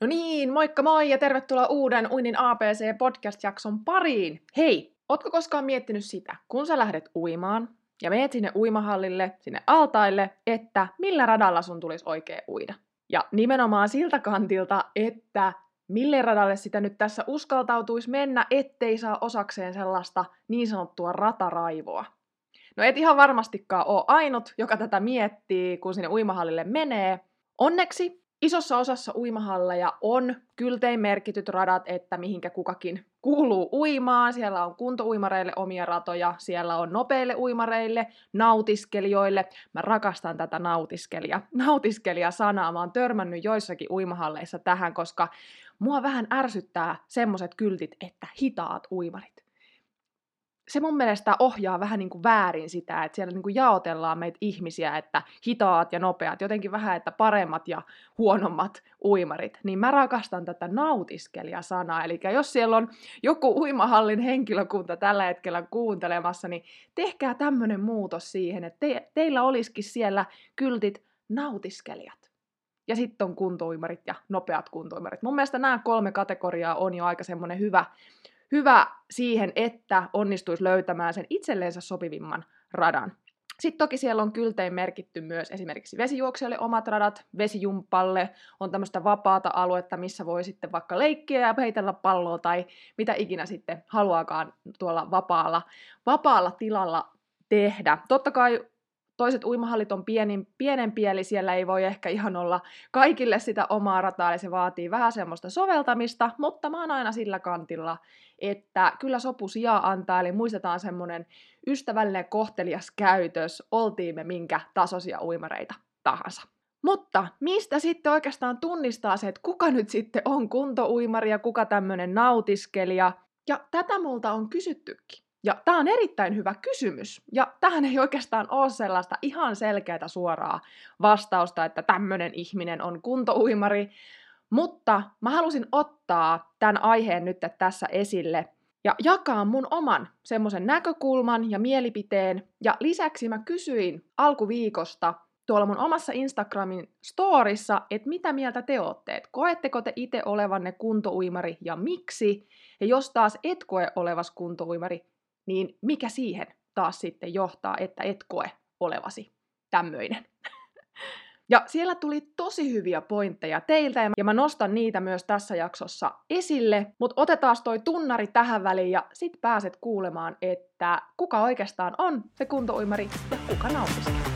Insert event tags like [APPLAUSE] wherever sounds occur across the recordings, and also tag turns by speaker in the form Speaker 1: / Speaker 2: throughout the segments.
Speaker 1: No niin, moikka moi ja tervetuloa uuden Uinin ABC-podcast-jakson pariin. Hei, ootko koskaan miettinyt sitä, kun sä lähdet uimaan ja meet sinne uimahallille, sinne altaille, että millä radalla sun tulisi oikein uida? Ja nimenomaan siltä kantilta, että mille radalle sitä nyt tässä uskaltautuisi mennä, ettei saa osakseen sellaista niin sanottua rataraivoa. No et ihan varmastikaan ole ainut, joka tätä miettii, kun sinne uimahallille menee. Onneksi Isossa osassa uimahalleja on kyltein merkityt radat, että mihinkä kukakin kuuluu uimaan. Siellä on kuntouimareille omia ratoja, siellä on nopeille uimareille, nautiskelijoille. Mä rakastan tätä nautiskelia. [LAUGHS] Nautiskelija-sanaa. Mä oon törmännyt joissakin uimahalleissa tähän, koska mua vähän ärsyttää semmoset kyltit, että hitaat uimarit se mun mielestä ohjaa vähän niin kuin väärin sitä, että siellä niin kuin jaotellaan meitä ihmisiä, että hitaat ja nopeat, jotenkin vähän, että paremmat ja huonommat uimarit. Niin mä rakastan tätä nautiskelija-sanaa, eli jos siellä on joku uimahallin henkilökunta tällä hetkellä kuuntelemassa, niin tehkää tämmöinen muutos siihen, että te, teillä olisikin siellä kyltit nautiskelijat. Ja sitten on kuntouimarit ja nopeat kuntouimarit. Mun mielestä nämä kolme kategoriaa on jo aika semmoinen hyvä, hyvä siihen, että onnistuisi löytämään sen itselleensä sopivimman radan. Sitten toki siellä on kyltein merkitty myös esimerkiksi vesijuoksijoille omat radat, vesijumpalle on tämmöistä vapaata aluetta, missä voi sitten vaikka leikkiä ja heitellä palloa tai mitä ikinä sitten haluaakaan tuolla vapaalla, vapaalla tilalla tehdä. Totta kai toiset uimahallit on pienin, pienempiä, eli siellä ei voi ehkä ihan olla kaikille sitä omaa rataa, eli se vaatii vähän semmoista soveltamista, mutta mä oon aina sillä kantilla, että kyllä sopu sijaa antaa, eli muistetaan semmoinen ystävällinen kohtelias käytös, oltiin me minkä tasoisia uimareita tahansa. Mutta mistä sitten oikeastaan tunnistaa se, että kuka nyt sitten on kuntouimari ja kuka tämmöinen nautiskelija? Ja tätä multa on kysyttykin. Ja tämä on erittäin hyvä kysymys. Ja tähän ei oikeastaan ole sellaista ihan selkeää suoraa vastausta, että tämmöinen ihminen on kuntouimari. Mutta mä halusin ottaa tämän aiheen nyt tässä esille ja jakaa mun oman semmoisen näkökulman ja mielipiteen. Ja lisäksi mä kysyin alkuviikosta tuolla mun omassa Instagramin storissa, että mitä mieltä te ootte, että koetteko te itse olevanne kuntouimari ja miksi? Ja jos taas et koe olevas kuntouimari, niin mikä siihen taas sitten johtaa, että et koe olevasi tämmöinen. [LAUGHS] Ja siellä tuli tosi hyviä pointteja teiltä, ja mä nostan niitä myös tässä jaksossa esille, mutta otetaan toi tunnari tähän väliin, ja sit pääset kuulemaan, että kuka oikeastaan on se kuntouimari ja kuka nautiskelee.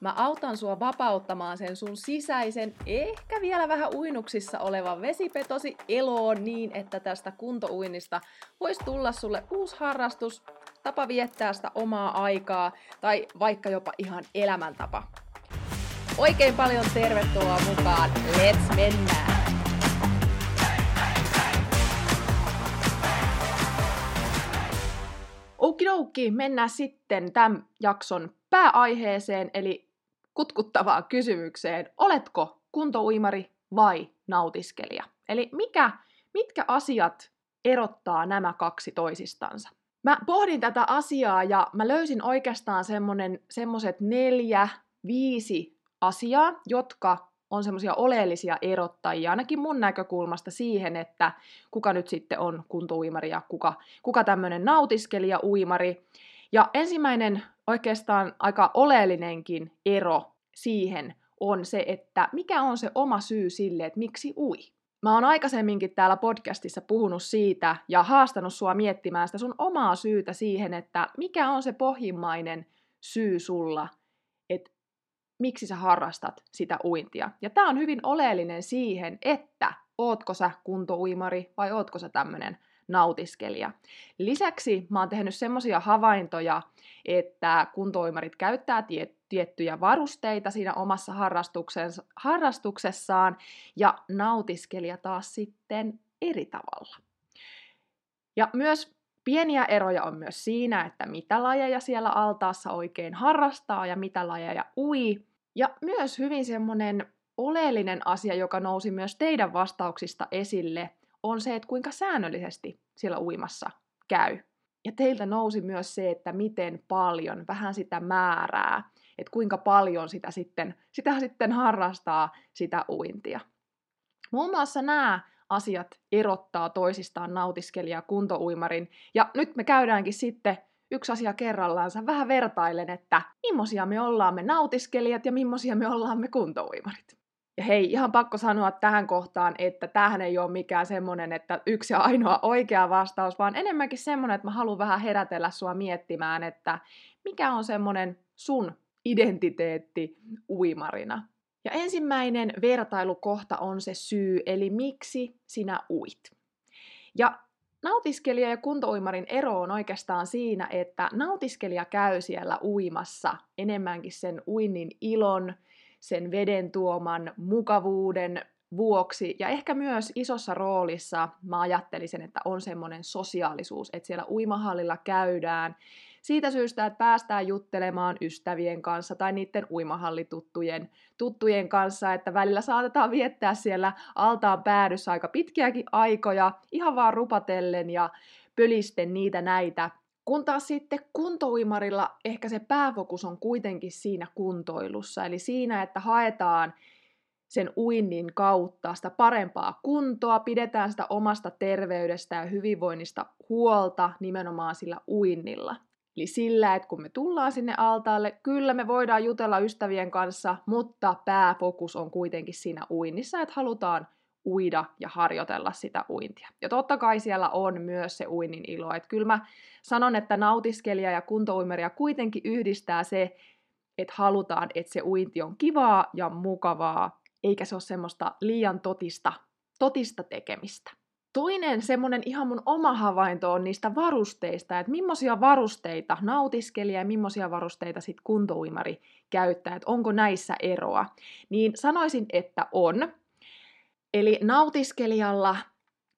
Speaker 1: Mä autan sua vapauttamaan sen sun sisäisen, ehkä vielä vähän uinuksissa olevan vesipetosi eloon niin, että tästä kuntouinnista voisi tulla sulle uusi harrastus, tapa viettää sitä omaa aikaa tai vaikka jopa ihan elämäntapa. Oikein paljon tervetuloa mukaan. Let's mennään! Okidoki, mennään sitten tämän jakson pääaiheeseen, eli kutkuttavaan kysymykseen. Oletko kuntouimari vai nautiskelija? Eli mikä, mitkä asiat erottaa nämä kaksi toisistansa? Mä pohdin tätä asiaa ja mä löysin oikeastaan semmoset neljä, viisi asiaa, jotka on semmoisia oleellisia erottajia, ainakin mun näkökulmasta siihen, että kuka nyt sitten on kuntouimari ja kuka, kuka tämmöinen nautiskelija uimari. Ja ensimmäinen oikeastaan aika oleellinenkin ero siihen on se, että mikä on se oma syy sille, että miksi ui. Mä oon aikaisemminkin täällä podcastissa puhunut siitä ja haastanut sua miettimään sitä sun omaa syytä siihen, että mikä on se pohjimmainen syy sulla, että miksi sä harrastat sitä uintia. Ja tämä on hyvin oleellinen siihen, että ootko sä kuntouimari vai ootko sä tämmönen nautiskelija. Lisäksi mä oon tehnyt semmoisia havaintoja, että kuntouimarit käyttää tie- tiettyjä varusteita siinä omassa harrastuksessaan, ja nautiskelija taas sitten eri tavalla. Ja myös pieniä eroja on myös siinä, että mitä lajeja siellä altaassa oikein harrastaa ja mitä lajeja ui. Ja myös hyvin semmoinen oleellinen asia, joka nousi myös teidän vastauksista esille, on se, että kuinka säännöllisesti siellä uimassa käy. Ja teiltä nousi myös se, että miten paljon, vähän sitä määrää, että kuinka paljon sitä sitten, sitä sitten harrastaa sitä uintia. Muun muassa nämä asiat erottaa toisistaan nautiskelija kuntouimarin. Ja nyt me käydäänkin sitten yksi asia kerrallaansa vähän vertailen, että millaisia me ollaan me nautiskelijat ja millaisia me ollaan me kuntouimarit. Ja hei, ihan pakko sanoa tähän kohtaan, että tähän ei ole mikään semmonen, että yksi ja ainoa oikea vastaus, vaan enemmänkin semmonen, että mä haluan vähän herätellä sua miettimään, että mikä on semmonen sun identiteetti uimarina. Ja ensimmäinen vertailukohta on se syy, eli miksi sinä uit. Ja nautiskelija ja kuntouimarin ero on oikeastaan siinä, että nautiskelija käy siellä uimassa enemmänkin sen uinnin ilon, sen veden tuoman mukavuuden vuoksi ja ehkä myös isossa roolissa mä ajattelisin, että on semmoinen sosiaalisuus, että siellä uimahallilla käydään siitä syystä, että päästään juttelemaan ystävien kanssa tai niiden uimahallituttujen tuttujen kanssa, että välillä saatetaan viettää siellä altaan päädyssä aika pitkiäkin aikoja, ihan vaan rupatellen ja pölisten niitä näitä. Kun taas sitten kuntouimarilla ehkä se pääfokus on kuitenkin siinä kuntoilussa, eli siinä, että haetaan sen uinnin kautta sitä parempaa kuntoa, pidetään sitä omasta terveydestä ja hyvinvoinnista huolta nimenomaan sillä uinnilla. Eli sillä, että kun me tullaan sinne altaalle, kyllä me voidaan jutella ystävien kanssa, mutta pääfokus on kuitenkin siinä uinnissa, että halutaan uida ja harjoitella sitä uintia. Ja totta kai siellä on myös se uinnin ilo. Että kyllä mä sanon, että nautiskelija ja kuntouimeria kuitenkin yhdistää se, että halutaan, että se uinti on kivaa ja mukavaa, eikä se ole semmoista liian totista, totista tekemistä. Toinen semmoinen ihan mun oma havainto on niistä varusteista, että millaisia varusteita nautiskelija ja millaisia varusteita sitten kuntouimari käyttää, että onko näissä eroa. Niin sanoisin, että on. Eli nautiskelijalla,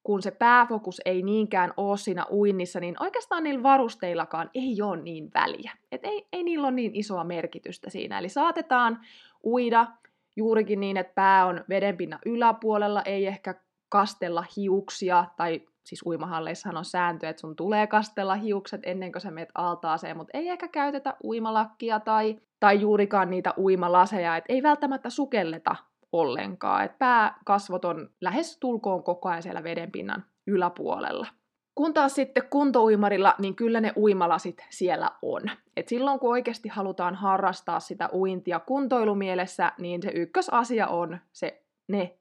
Speaker 1: kun se pääfokus ei niinkään ole siinä uinnissa, niin oikeastaan niillä varusteillakaan ei ole niin väliä. Et ei, ei niillä ole niin isoa merkitystä siinä. Eli saatetaan uida juurikin niin, että pää on vedenpinnan yläpuolella, ei ehkä kastella hiuksia, tai siis uimahalleissahan on sääntö, että sun tulee kastella hiukset ennen kuin sä menet altaaseen, mutta ei ehkä käytetä uimalakkia tai, tai juurikaan niitä uimalaseja, että ei välttämättä sukelleta ollenkaan, että pääkasvot on lähes tulkoon koko ajan siellä vedenpinnan yläpuolella. Kun taas sitten kuntouimarilla, niin kyllä ne uimalasit siellä on. Et silloin kun oikeasti halutaan harrastaa sitä uintia kuntoilumielessä, niin se ykkösasia on se, ne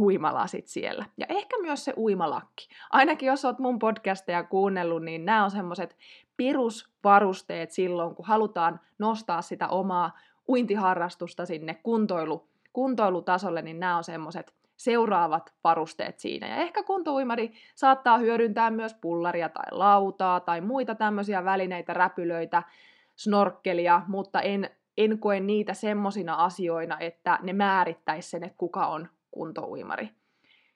Speaker 1: uimalasit siellä. Ja ehkä myös se uimalakki. Ainakin jos oot mun podcasteja kuunnellut, niin nämä on semmoiset perusvarusteet silloin, kun halutaan nostaa sitä omaa uintiharrastusta sinne kuntoilu, kuntoilutasolle, niin nämä on semmoiset seuraavat varusteet siinä. Ja ehkä kuntouimari saattaa hyödyntää myös pullaria tai lautaa tai muita tämmöisiä välineitä, räpylöitä, snorkkelia, mutta en, en koe niitä semmosina asioina, että ne määrittäisi sen, että kuka on kuntouimari.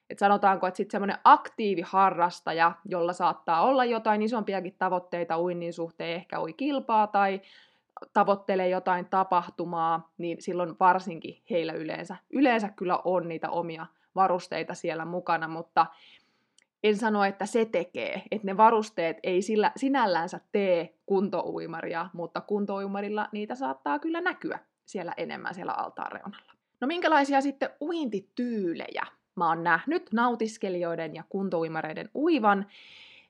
Speaker 1: Et sanotaanko, että sitten semmoinen aktiiviharrastaja, jolla saattaa olla jotain isompiakin tavoitteita uinnin suhteen, ehkä ui kilpaa tai tavoittelee jotain tapahtumaa, niin silloin varsinkin heillä yleensä, yleensä kyllä on niitä omia varusteita siellä mukana, mutta en sano, että se tekee, että ne varusteet ei sillä, sinällänsä tee kuntouimaria, mutta kuntouimarilla niitä saattaa kyllä näkyä siellä enemmän siellä altaan reunalla. No minkälaisia sitten uintityylejä mä oon nähnyt nautiskelijoiden ja kuntouimareiden uivan,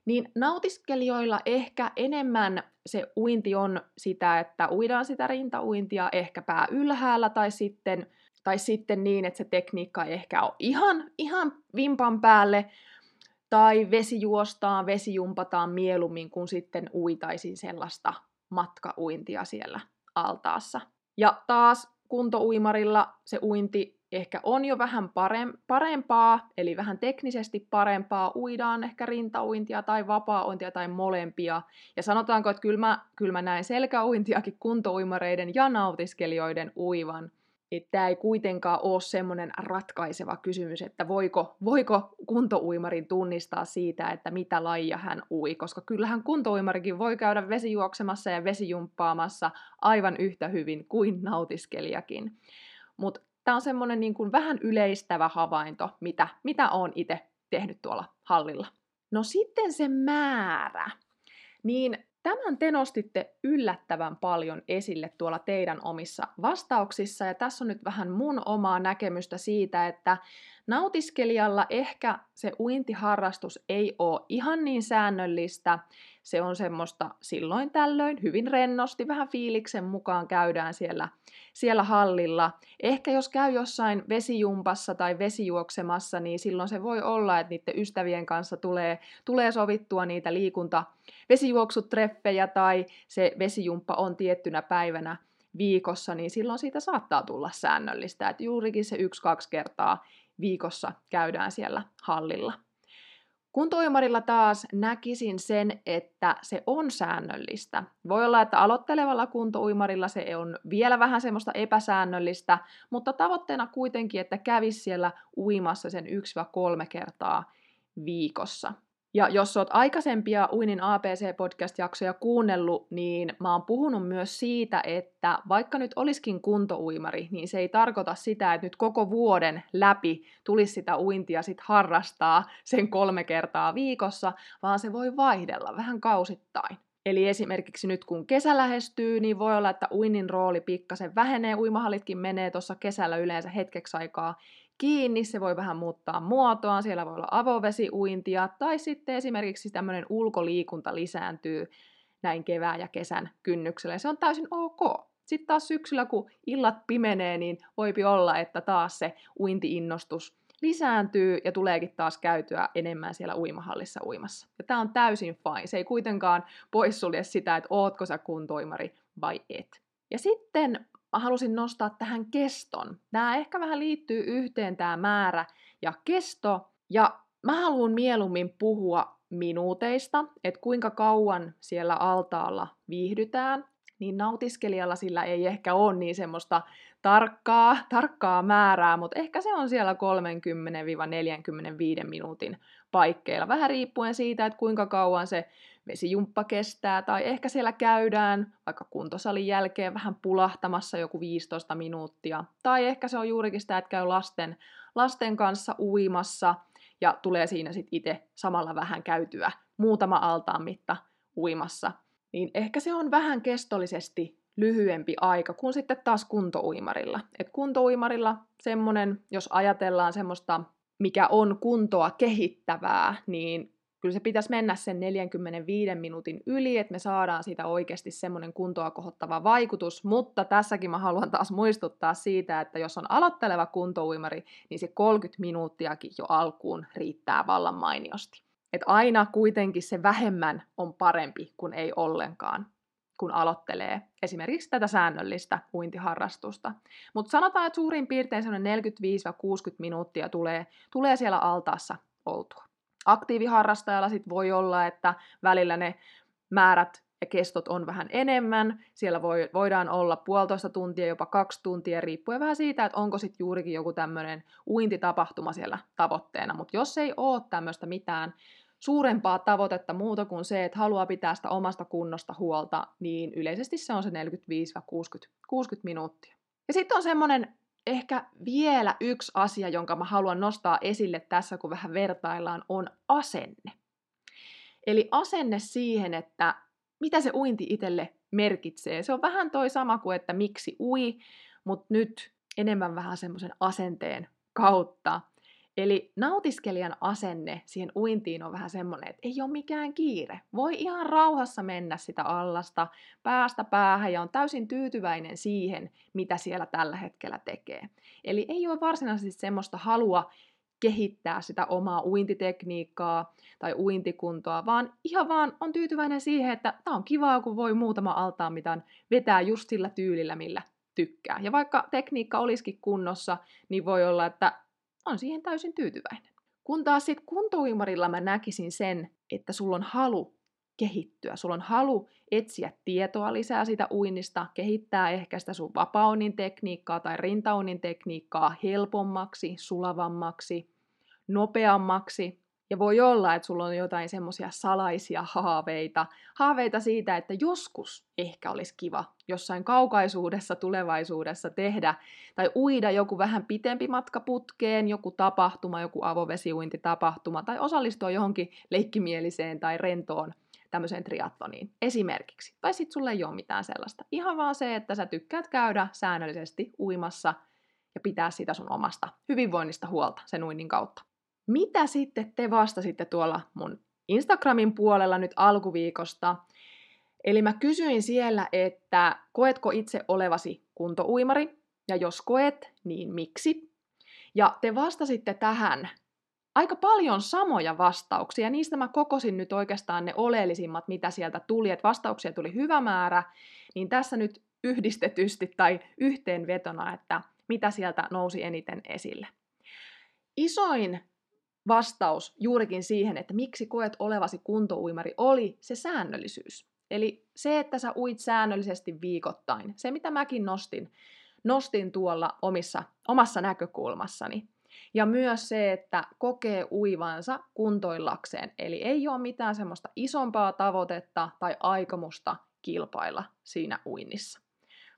Speaker 1: niin nautiskelijoilla ehkä enemmän se uinti on sitä, että uidaan sitä rintauintia ehkä pää ylhäällä tai sitten, tai sitten niin, että se tekniikka ei ehkä ole ihan, ihan vimpan päälle, tai vesi juostaan, vesi jumpataan mieluummin kuin sitten uitaisin sellaista matkauintia siellä altaassa. Ja taas kuntouimarilla se uinti ehkä on jo vähän parempaa, eli vähän teknisesti parempaa, uidaan ehkä rintauintia tai vapaa-uintia tai molempia. Ja sanotaanko, että kyllä mä, kyllä mä näen selkäuintiakin kuntouimareiden ja nautiskelijoiden uivan. tämä ei kuitenkaan ole semmoinen ratkaiseva kysymys, että voiko, voiko kuntouimarin tunnistaa siitä, että mitä lajia hän ui, koska kyllähän kuntouimarikin voi käydä vesijuoksemassa ja vesijumppaamassa aivan yhtä hyvin kuin nautiskelijakin. Mutta tämä on semmoinen niin kuin vähän yleistävä havainto, mitä, mitä olen itse tehnyt tuolla hallilla. No sitten se määrä. Niin Tämän te nostitte yllättävän paljon esille tuolla teidän omissa vastauksissa, ja tässä on nyt vähän mun omaa näkemystä siitä, että nautiskelijalla ehkä se uintiharrastus ei ole ihan niin säännöllistä, se on semmoista silloin tällöin, hyvin rennosti, vähän fiiliksen mukaan käydään siellä, siellä hallilla. Ehkä jos käy jossain vesijumpassa tai vesijuoksemassa, niin silloin se voi olla, että niiden ystävien kanssa tulee, tulee sovittua niitä liikunta vesijuoksutreffejä tai se vesijumppa on tiettynä päivänä viikossa, niin silloin siitä saattaa tulla säännöllistä, että juurikin se yksi-kaksi kertaa viikossa käydään siellä hallilla. Kuntoimarilla taas näkisin sen, että se on säännöllistä. Voi olla, että aloittelevalla kuntouimarilla se on vielä vähän semmoista epäsäännöllistä, mutta tavoitteena kuitenkin, että kävisi siellä uimassa sen 1-3 kertaa viikossa. Ja jos oot aikaisempia Uinin APC-podcast-jaksoja kuunnellut, niin mä oon puhunut myös siitä, että vaikka nyt olisikin kuntouimari, niin se ei tarkoita sitä, että nyt koko vuoden läpi tulisi sitä uintia sit harrastaa sen kolme kertaa viikossa, vaan se voi vaihdella vähän kausittain. Eli esimerkiksi nyt kun kesä lähestyy, niin voi olla, että uinnin rooli pikkasen vähenee. Uimahallitkin menee tuossa kesällä yleensä hetkeksi aikaa kiinni, se voi vähän muuttaa muotoaan, siellä voi olla avovesiuintia, tai sitten esimerkiksi tämmöinen ulkoliikunta lisääntyy näin kevään ja kesän kynnyksellä, se on täysin ok. Sitten taas syksyllä, kun illat pimenee, niin voipi olla, että taas se uintiinnostus lisääntyy ja tuleekin taas käytyä enemmän siellä uimahallissa uimassa. Ja tämä on täysin fine. Se ei kuitenkaan poissulje sitä, että ootko sä kuntoimari vai et. Ja sitten mä halusin nostaa tähän keston. Tämä ehkä vähän liittyy yhteen tämä määrä ja kesto. Ja mä haluan mieluummin puhua minuuteista, että kuinka kauan siellä altaalla viihdytään, niin nautiskelijalla sillä ei ehkä ole niin semmoista tarkkaa, tarkkaa määrää, mutta ehkä se on siellä 30-45 minuutin paikkeilla, vähän riippuen siitä, että kuinka kauan se vesijumppa kestää, tai ehkä siellä käydään vaikka kuntosalin jälkeen vähän pulahtamassa joku 15 minuuttia, tai ehkä se on juurikin sitä, että käy lasten, lasten kanssa uimassa, ja tulee siinä sitten itse samalla vähän käytyä muutama altaan mitta uimassa, niin ehkä se on vähän kestollisesti lyhyempi aika kuin sitten taas kuntouimarilla. Et kuntouimarilla semmoinen, jos ajatellaan semmoista, mikä on kuntoa kehittävää, niin kyllä se pitäisi mennä sen 45 minuutin yli, että me saadaan siitä oikeasti semmoinen kuntoa kohottava vaikutus, mutta tässäkin mä haluan taas muistuttaa siitä, että jos on aloitteleva kuntouimari, niin se 30 minuuttiakin jo alkuun riittää vallan mainiosti. Et aina kuitenkin se vähemmän on parempi kuin ei ollenkaan kun aloittelee esimerkiksi tätä säännöllistä uintiharrastusta. Mutta sanotaan, että suurin piirtein 45-60 minuuttia tulee, tulee siellä altaassa oltua. Aktiiviharrastajalla sit voi olla, että välillä ne määrät ja kestot on vähän enemmän. Siellä voi, voidaan olla puolitoista tuntia, jopa kaksi tuntia, riippuen vähän siitä, että onko sitten juurikin joku tämmöinen uintitapahtuma siellä tavoitteena. Mutta jos ei ole tämmöistä mitään suurempaa tavoitetta muuta kuin se, että haluaa pitää sitä omasta kunnosta huolta, niin yleisesti se on se 45-60 minuuttia. Ja sitten on semmoinen ehkä vielä yksi asia, jonka mä haluan nostaa esille tässä, kun vähän vertaillaan, on asenne. Eli asenne siihen, että mitä se uinti itselle merkitsee. Se on vähän toi sama kuin, että miksi ui, mutta nyt enemmän vähän semmoisen asenteen kautta. Eli nautiskelijan asenne siihen uintiin on vähän semmoinen, että ei ole mikään kiire. Voi ihan rauhassa mennä sitä allasta päästä päähän ja on täysin tyytyväinen siihen, mitä siellä tällä hetkellä tekee. Eli ei ole varsinaisesti semmoista halua kehittää sitä omaa uintitekniikkaa tai uintikuntoa, vaan ihan vaan on tyytyväinen siihen, että tämä on kivaa, kun voi muutama altaan mitan vetää just sillä tyylillä, millä tykkää. Ja vaikka tekniikka olisikin kunnossa, niin voi olla, että on siihen täysin tyytyväinen. Kun taas sitten kuntouimarilla mä näkisin sen, että sulla on halu kehittyä, sulla on halu etsiä tietoa lisää sitä uinnista, kehittää ehkä sitä sun vapaunin tekniikkaa tai rintaunin tekniikkaa helpommaksi, sulavammaksi, nopeammaksi, ja voi olla, että sulla on jotain semmoisia salaisia haaveita, haaveita siitä, että joskus ehkä olisi kiva jossain kaukaisuudessa tulevaisuudessa tehdä tai uida joku vähän pitempi matka putkeen, joku tapahtuma, joku avovesiuintitapahtuma tai osallistua johonkin leikkimieliseen tai rentoon tämmöiseen triatloniin esimerkiksi. Tai sitten sulle ei ole mitään sellaista. Ihan vaan se, että sä tykkäät käydä säännöllisesti uimassa ja pitää sitä sun omasta hyvinvoinnista huolta sen uinnin kautta. Mitä sitten te vastasitte tuolla mun Instagramin puolella nyt alkuviikosta? Eli mä kysyin siellä, että koetko itse olevasi kuntouimari, ja jos koet, niin miksi? Ja te vastasitte tähän aika paljon samoja vastauksia. Niistä mä kokosin nyt oikeastaan ne oleellisimmat, mitä sieltä tuli. Että vastauksia tuli hyvä määrä, niin tässä nyt yhdistetysti tai yhteenvetona, että mitä sieltä nousi eniten esille. Isoin vastaus juurikin siihen, että miksi koet olevasi kuntouimari, oli se säännöllisyys. Eli se, että sä uit säännöllisesti viikoittain. Se, mitä mäkin nostin, nostin tuolla omissa, omassa näkökulmassani. Ja myös se, että kokee uivansa kuntoillakseen. Eli ei ole mitään semmoista isompaa tavoitetta tai aikomusta kilpailla siinä uinnissa.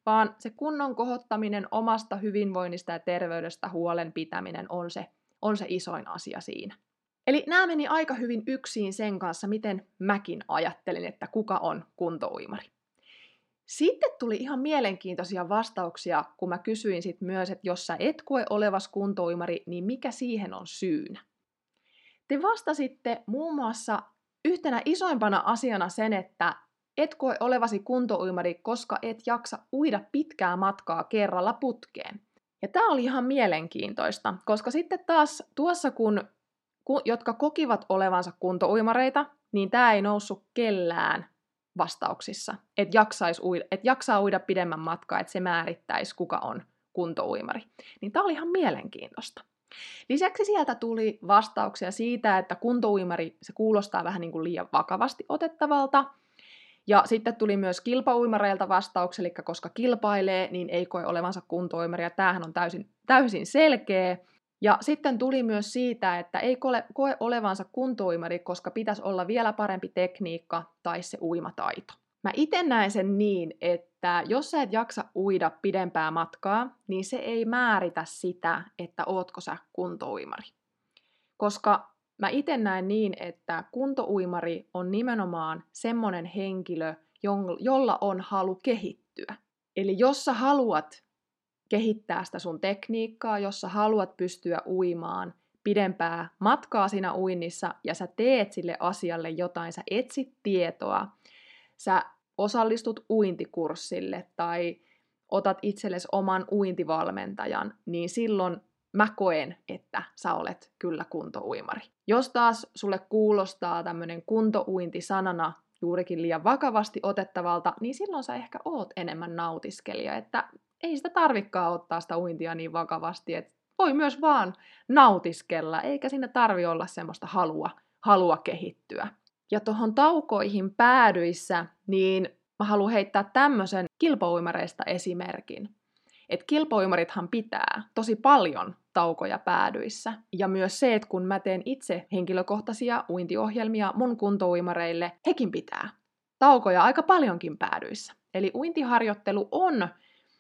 Speaker 1: Vaan se kunnon kohottaminen omasta hyvinvoinnista ja terveydestä huolen pitäminen on se on se isoin asia siinä. Eli nämä meni aika hyvin yksin sen kanssa, miten mäkin ajattelin, että kuka on kuntouimari. Sitten tuli ihan mielenkiintoisia vastauksia, kun mä kysyin sit myös, että jos sä et koe olevas kuntouimari, niin mikä siihen on syynä? Te vastasitte muun muassa yhtenä isoimpana asiana sen, että et koe olevasi kuntouimari, koska et jaksa uida pitkää matkaa kerralla putkeen. Ja tämä oli ihan mielenkiintoista, koska sitten taas tuossa, kun, kun jotka kokivat olevansa kuntouimareita, niin tämä ei noussut kellään vastauksissa, että jaksais uida, et jaksaa uida pidemmän matkaa, että se määrittäisi, kuka on kuntouimari. Niin tämä oli ihan mielenkiintoista. Lisäksi sieltä tuli vastauksia siitä, että kuntouimari se kuulostaa vähän niin kuin liian vakavasti otettavalta, ja sitten tuli myös kilpauimareilta vastauksia, eli koska kilpailee, niin ei koe olevansa kuntoimari, ja tämähän on täysin, täysin selkeä. Ja sitten tuli myös siitä, että ei koe, olevansa kuntoimari, koska pitäisi olla vielä parempi tekniikka tai se uimataito. Mä itse näen sen niin, että jos sä et jaksa uida pidempää matkaa, niin se ei määritä sitä, että ootko sä kuntouimari. Koska Mä itse näen niin, että kuntouimari on nimenomaan semmoinen henkilö, jolla on halu kehittyä. Eli jos sä haluat kehittää sitä sun tekniikkaa, jos sä haluat pystyä uimaan pidempää matkaa siinä uinnissa ja sä teet sille asialle jotain, sä etsit tietoa, sä osallistut uintikurssille tai otat itsellesi oman uintivalmentajan, niin silloin mä koen, että sä olet kyllä kuntouimari. Jos taas sulle kuulostaa tämmöinen kuntouinti sanana juurikin liian vakavasti otettavalta, niin silloin sä ehkä oot enemmän nautiskelija, että ei sitä tarvikkaa ottaa sitä uintia niin vakavasti, että voi myös vaan nautiskella, eikä siinä tarvi olla semmoista halua, halua kehittyä. Ja tuohon taukoihin päädyissä, niin mä haluan heittää tämmöisen kilpauimareista esimerkin että kilpoimarithan pitää tosi paljon taukoja päädyissä. Ja myös se, että kun mä teen itse henkilökohtaisia uintiohjelmia mun kuntouimareille, hekin pitää taukoja aika paljonkin päädyissä. Eli uintiharjoittelu on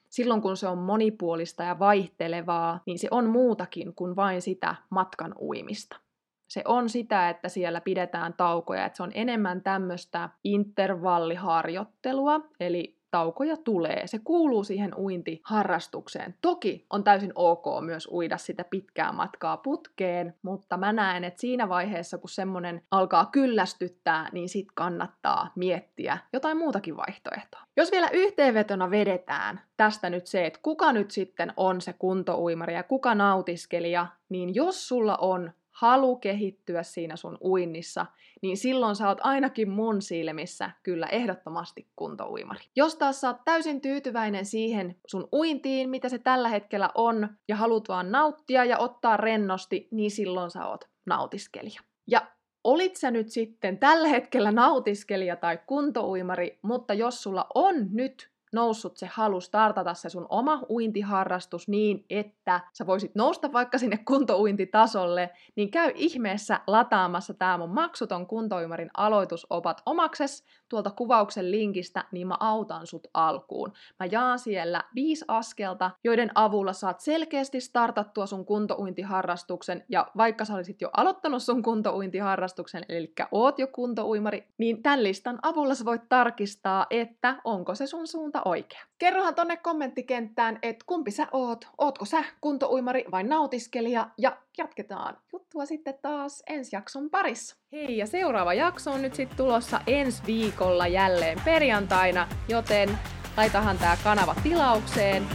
Speaker 1: silloin kun se on monipuolista ja vaihtelevaa, niin se on muutakin kuin vain sitä matkan uimista. Se on sitä, että siellä pidetään taukoja, että se on enemmän tämmöistä intervalliharjoittelua, eli taukoja tulee. Se kuuluu siihen uintiharrastukseen. Toki on täysin ok myös uida sitä pitkää matkaa putkeen, mutta mä näen, että siinä vaiheessa, kun semmonen alkaa kyllästyttää, niin sit kannattaa miettiä jotain muutakin vaihtoehtoa. Jos vielä yhteenvetona vedetään tästä nyt se, että kuka nyt sitten on se kuntouimari ja kuka nautiskelija, niin jos sulla on halu kehittyä siinä sun uinnissa, niin silloin sä oot ainakin mun silmissä kyllä ehdottomasti kuntouimari. Jos taas sä oot täysin tyytyväinen siihen sun uintiin, mitä se tällä hetkellä on, ja haluat vaan nauttia ja ottaa rennosti, niin silloin sä oot nautiskelija. Ja olit sä nyt sitten tällä hetkellä nautiskelija tai kuntouimari, mutta jos sulla on nyt noussut se halu startata se sun oma uintiharrastus niin, että sä voisit nousta vaikka sinne kuntouintitasolle, niin käy ihmeessä lataamassa tää mun maksuton kuntouimarin aloitusopat omakses tuolta kuvauksen linkistä, niin mä autan sut alkuun. Mä jaan siellä viisi askelta, joiden avulla saat selkeästi startattua sun kuntouintiharrastuksen, ja vaikka sä olisit jo aloittanut sun kuntouintiharrastuksen, eli oot jo kuntouimari, niin tämän listan avulla sä voit tarkistaa, että onko se sun suunta oikea. Kerrohan tonne kommenttikenttään, että kumpi sä oot, ootko sä kuntouimari vai nautiskelija, ja jatketaan juttua sitten taas ensi jakson parissa. Hei, ja seuraava jakso on nyt sitten tulossa ensi viikolla jälleen perjantaina, joten laitahan tää kanava tilaukseen,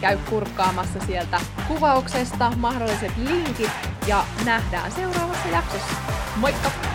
Speaker 1: käy kurkkaamassa sieltä kuvauksesta mahdolliset linkit ja nähdään seuraavassa jaksossa. Moikka!